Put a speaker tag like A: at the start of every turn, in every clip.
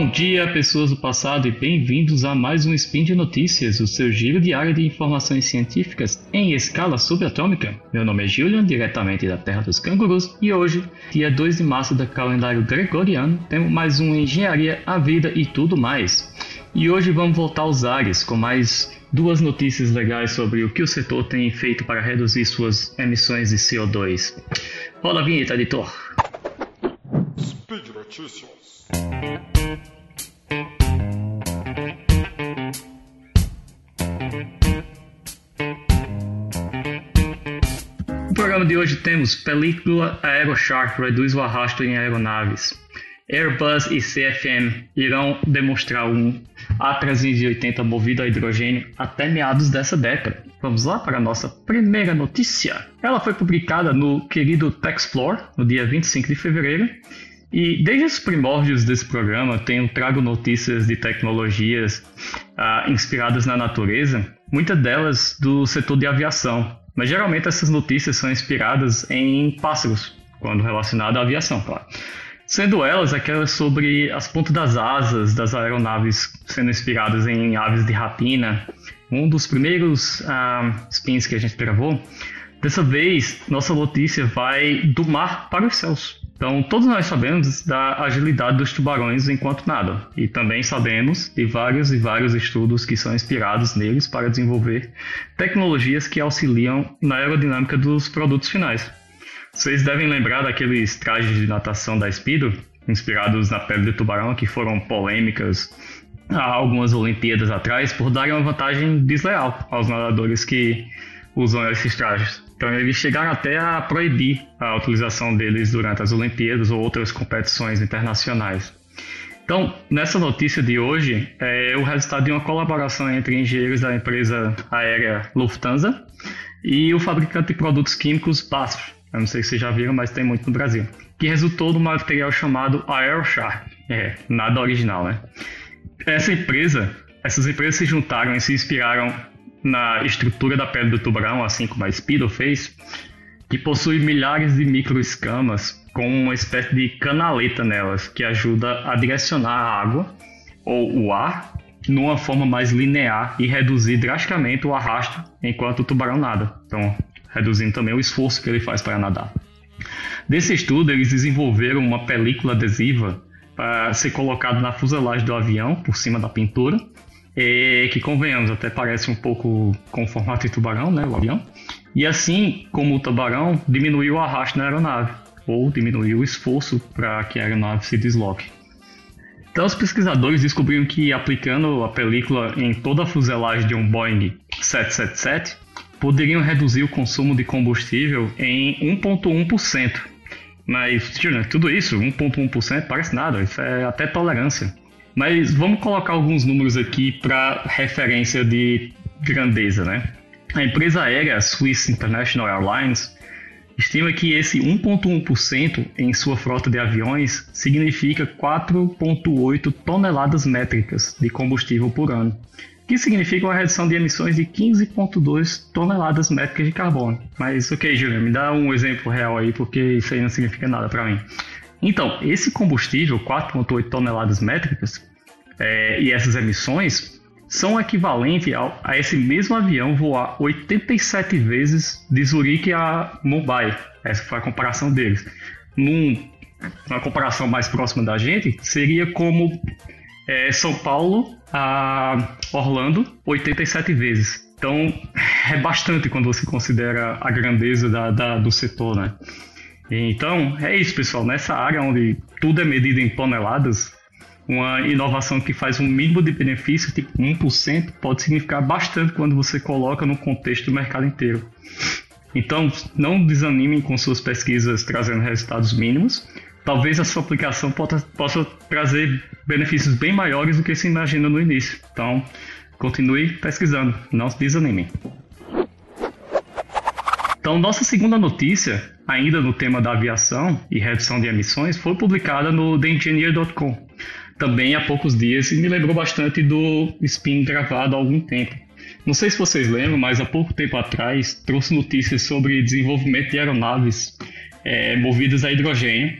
A: Bom dia, pessoas do passado, e bem-vindos a mais um Spin de Notícias, o seu giro diário de informações científicas em escala subatômica. Meu nome é Julian, diretamente da Terra dos Cangurus, e hoje, dia 2 de março do calendário gregoriano, temos mais um Engenharia, a Vida e tudo mais. E hoje vamos voltar aos ares com mais duas notícias legais sobre o que o setor tem feito para reduzir suas emissões de CO2. Rola a vinheta, editor.
B: Notícias.
A: No programa de hoje temos película Aeroshark reduz o arrasto em aeronaves. Airbus e CFM irão demonstrar um A380 movido a hidrogênio até meados dessa década. Vamos lá para a nossa primeira notícia. Ela foi publicada no querido Techsplore no dia 25 de fevereiro e desde os primórdios desse programa, tenho trago notícias de tecnologias ah, inspiradas na natureza, muitas delas do setor de aviação. Mas geralmente essas notícias são inspiradas em pássaros, quando relacionado à aviação, claro. Sendo elas aquelas sobre as pontas das asas das aeronaves sendo inspiradas em aves de rapina. Um dos primeiros ah, spins que a gente gravou. Dessa vez, nossa notícia vai do mar para os céus. Então, todos nós sabemos da agilidade dos tubarões enquanto nadam, e também sabemos de vários e vários estudos que são inspirados neles para desenvolver tecnologias que auxiliam na aerodinâmica dos produtos finais. Vocês devem lembrar daqueles trajes de natação da Speedo, inspirados na pele de tubarão, que foram polêmicas há algumas Olimpíadas atrás por darem uma vantagem desleal aos nadadores que usam esses trajes. Então eles chegaram até a proibir a utilização deles durante as Olimpíadas ou outras competições internacionais. Então, nessa notícia de hoje, é o resultado de uma colaboração entre engenheiros da empresa aérea Lufthansa e o fabricante de produtos químicos BASF. Eu não sei se vocês já viram, mas tem muito no Brasil. Que resultou no material chamado Aeroshark. É, nada original, né? Essa empresa, essas empresas se juntaram e se inspiraram na estrutura da pele do tubarão, assim como a Speedo fez, que possui milhares de microescamas com uma espécie de canaleta nelas, que ajuda a direcionar a água ou o ar numa forma mais linear e reduzir drasticamente o arrasto enquanto o tubarão nada. Então, reduzindo também o esforço que ele faz para nadar. Desse estudo, eles desenvolveram uma película adesiva para ser colocado na fuselagem do avião, por cima da pintura, é, que convenhamos, até parece um pouco com o formato de tubarão, né, o avião. E assim como o tubarão, diminuiu o arrasto na aeronave, ou diminuiu o esforço para que a aeronave se desloque. Então, os pesquisadores descobriram que aplicando a película em toda a fuselagem de um Boeing 777, poderiam reduzir o consumo de combustível em 1,1%. Mas, tudo isso, 1,1% parece nada, isso é até tolerância. Mas vamos colocar alguns números aqui para referência de grandeza, né? A empresa aérea Swiss International Airlines estima que esse 1,1% em sua frota de aviões significa 4,8 toneladas métricas de combustível por ano, que significa uma redução de emissões de 15,2 toneladas métricas de carbono. Mas, ok, Juliana, me dá um exemplo real aí, porque isso aí não significa nada para mim. Então, esse combustível, 4,8 toneladas métricas, é, e essas emissões são equivalentes a esse mesmo avião voar 87 vezes de Zurique a Mumbai. Essa foi a comparação deles. Num, uma comparação mais próxima da gente, seria como é, São Paulo a Orlando 87 vezes. Então, é bastante quando você considera a grandeza da, da, do setor, né? Então, é isso, pessoal. Nessa área onde tudo é medido em toneladas, uma inovação que faz um mínimo de benefício, tipo 1%, pode significar bastante quando você coloca no contexto do mercado inteiro. Então, não desanimem com suas pesquisas trazendo resultados mínimos. Talvez a sua aplicação possa, possa trazer benefícios bem maiores do que se imagina no início. Então, continue pesquisando, não se desanimem. Então, nossa segunda notícia, ainda no tema da aviação e redução de emissões, foi publicada no TheEngineer.com, também há poucos dias, e me lembrou bastante do spin gravado há algum tempo. Não sei se vocês lembram, mas há pouco tempo atrás trouxe notícias sobre desenvolvimento de aeronaves é, movidas a hidrogênio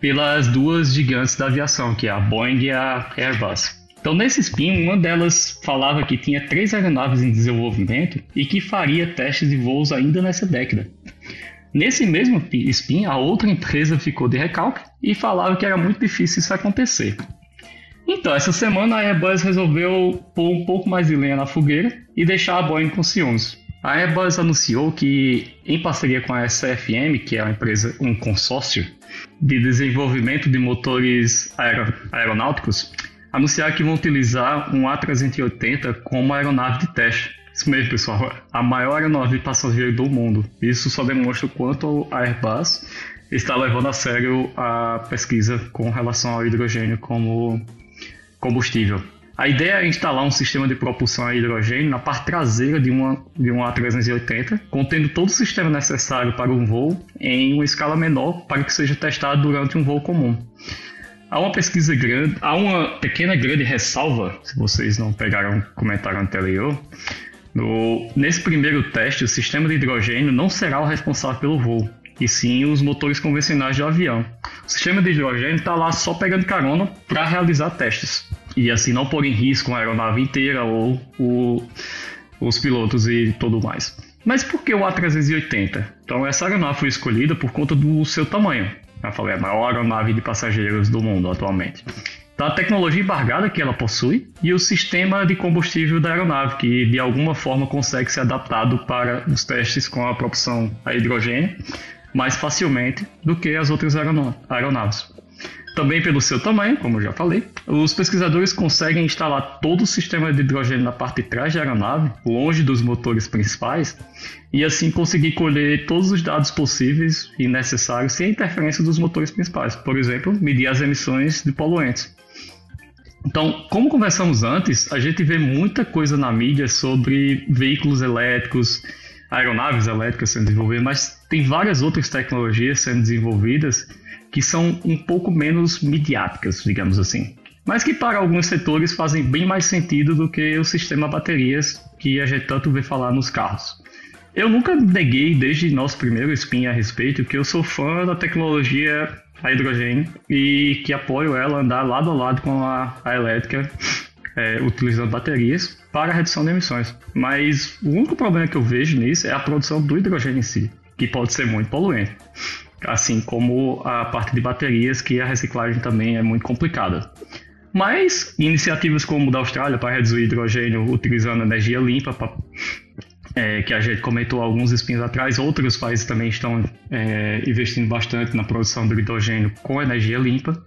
A: pelas duas gigantes da aviação, que é a Boeing e a Airbus. Então, nesse spin, uma delas falava que tinha três aeronaves em desenvolvimento e que faria testes de voos ainda nessa década. Nesse mesmo spin, a outra empresa ficou de recalque e falava que era muito difícil isso acontecer. Então, essa semana a Airbus resolveu pôr um pouco mais de lenha na fogueira e deixar a Boeing com ciúmes. A Airbus anunciou que, em parceria com a SFM, que é uma empresa, um consórcio de desenvolvimento de motores aer aeronáuticos, anunciaram que vão utilizar um A380 como aeronave de teste. Isso mesmo, pessoal. A maior aeronave de passageiro do mundo. Isso só demonstra o quanto a Airbus está levando a sério a pesquisa com relação ao hidrogênio como combustível. A ideia é instalar um sistema de propulsão a hidrogênio na parte traseira de uma, de um A380, contendo todo o sistema necessário para um voo em uma escala menor para que seja testado durante um voo comum. Há uma pesquisa grande, há uma pequena grande ressalva, se vocês não pegaram o comentário anterior. No, nesse primeiro teste, o sistema de hidrogênio não será o responsável pelo voo, e sim os motores convencionais do avião. O sistema de hidrogênio está lá só pegando carona para realizar testes, e assim não pôr em risco a aeronave inteira ou o, os pilotos e tudo mais. Mas por que o A380? Então, essa aeronave foi escolhida por conta do seu tamanho. Eu falei, é a maior aeronave de passageiros do mundo atualmente. Então, a tecnologia embargada que ela possui e o sistema de combustível da aeronave, que de alguma forma consegue ser adaptado para os testes com a propulsão a hidrogênio mais facilmente do que as outras aeronaves. Também pelo seu tamanho, como já falei, os pesquisadores conseguem instalar todo o sistema de hidrogênio na parte de trás da aeronave, longe dos motores principais, e assim conseguir colher todos os dados possíveis e necessários sem interferência dos motores principais. Por exemplo, medir as emissões de poluentes. Então, como conversamos antes, a gente vê muita coisa na mídia sobre veículos elétricos, aeronaves elétricas sendo desenvolvidas, mas tem várias outras tecnologias sendo desenvolvidas que são um pouco menos midiáticas, digamos assim. Mas que para alguns setores fazem bem mais sentido do que o sistema baterias que a gente tanto vê falar nos carros. Eu nunca neguei desde nosso primeiro spin a respeito que eu sou fã da tecnologia a hidrogênio e que apoio ela andar lado a lado com a, a elétrica é, utilizando baterias para a redução de emissões. Mas o único problema que eu vejo nisso é a produção do hidrogênio em si, que pode ser muito poluente assim como a parte de baterias, que a reciclagem também é muito complicada. Mas iniciativas como da Austrália para reduzir hidrogênio utilizando energia limpa, pra, é, que a gente comentou alguns espinhos atrás, outros países também estão é, investindo bastante na produção do hidrogênio com energia limpa,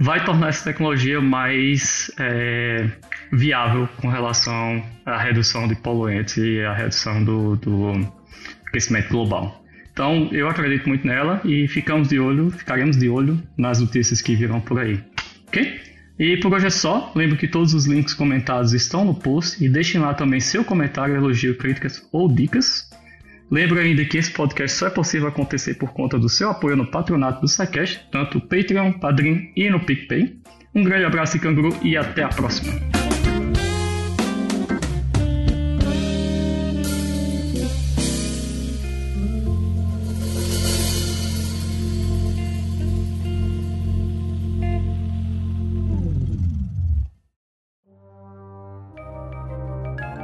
A: vai tornar essa tecnologia mais é, viável com relação à redução de poluentes e à redução do, do crescimento global. Então, eu acredito muito nela e ficamos de olho, ficaremos de olho nas notícias que virão por aí. Ok? E por hoje é só. Lembro que todos os links comentados estão no post e deixem lá também seu comentário, elogio, críticas ou dicas. Lembro ainda que esse podcast só é possível acontecer por conta do seu apoio no patronato do SciCast, tanto no Patreon, Padrim e no PicPay. Um grande abraço e canguru e até a próxima!